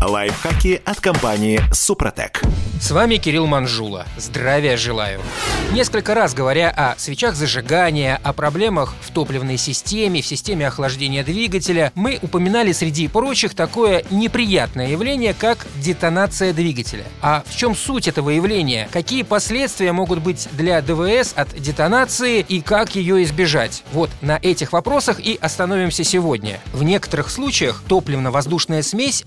Лайфхаки от компании «Супротек». С вами Кирилл Манжула. Здравия желаю. Несколько раз говоря о свечах зажигания, о проблемах в топливной системе, в системе охлаждения двигателя, мы упоминали среди прочих такое неприятное явление, как детонация двигателя. А в чем суть этого явления? Какие последствия могут быть для ДВС от детонации и как ее избежать? Вот на этих вопросах и остановимся сегодня. В некоторых случаях топливно-воздушная смесь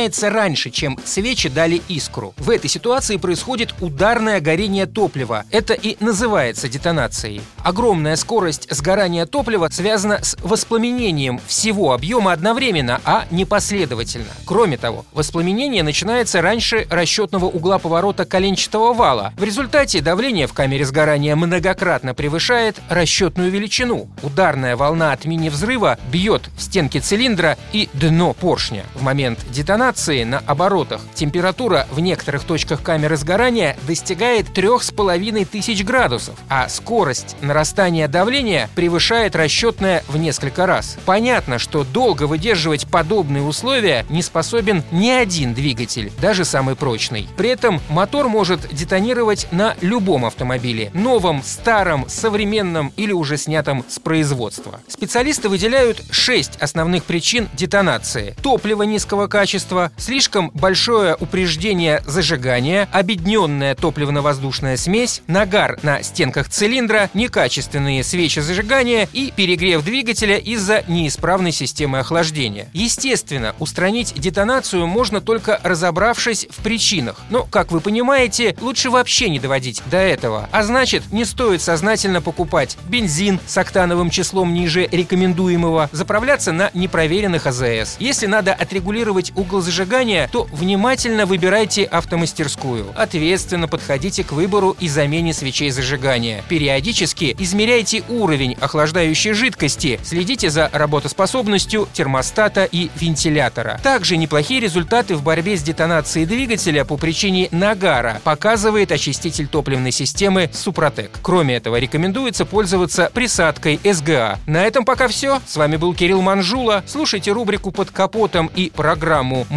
воспламеняется раньше, чем свечи дали искру. В этой ситуации происходит ударное горение топлива. Это и называется детонацией. Огромная скорость сгорания топлива связана с воспламенением всего объема одновременно, а не последовательно. Кроме того, воспламенение начинается раньше расчетного угла поворота коленчатого вала. В результате давление в камере сгорания многократно превышает расчетную величину. Ударная волна от мини-взрыва бьет в стенки цилиндра и дно поршня. В момент детонации на оборотах температура в некоторых точках камеры сгорания достигает 3,5 тысяч градусов, а скорость нарастания давления превышает расчетное в несколько раз. Понятно, что долго выдерживать подобные условия не способен ни один двигатель, даже самый прочный. При этом мотор может детонировать на любом автомобиле, новом, старом, современном или уже снятом с производства. Специалисты выделяют 6 основных причин детонации. Топливо низкого качества, слишком большое упреждение зажигания, обедненная топливно-воздушная смесь, нагар на стенках цилиндра, некачественные свечи зажигания и перегрев двигателя из-за неисправной системы охлаждения. Естественно, устранить детонацию можно только разобравшись в причинах. Но, как вы понимаете, лучше вообще не доводить до этого. А значит, не стоит сознательно покупать бензин с октановым числом ниже рекомендуемого, заправляться на непроверенных АЗС. Если надо отрегулировать угол зажигания, то внимательно выбирайте автомастерскую. Ответственно подходите к выбору и замене свечей зажигания. Периодически измеряйте уровень охлаждающей жидкости, следите за работоспособностью термостата и вентилятора. Также неплохие результаты в борьбе с детонацией двигателя по причине нагара показывает очиститель топливной системы Супротек. Кроме этого, рекомендуется пользоваться присадкой СГА. На этом пока все. С вами был Кирилл Манжула. Слушайте рубрику «Под капотом» и программу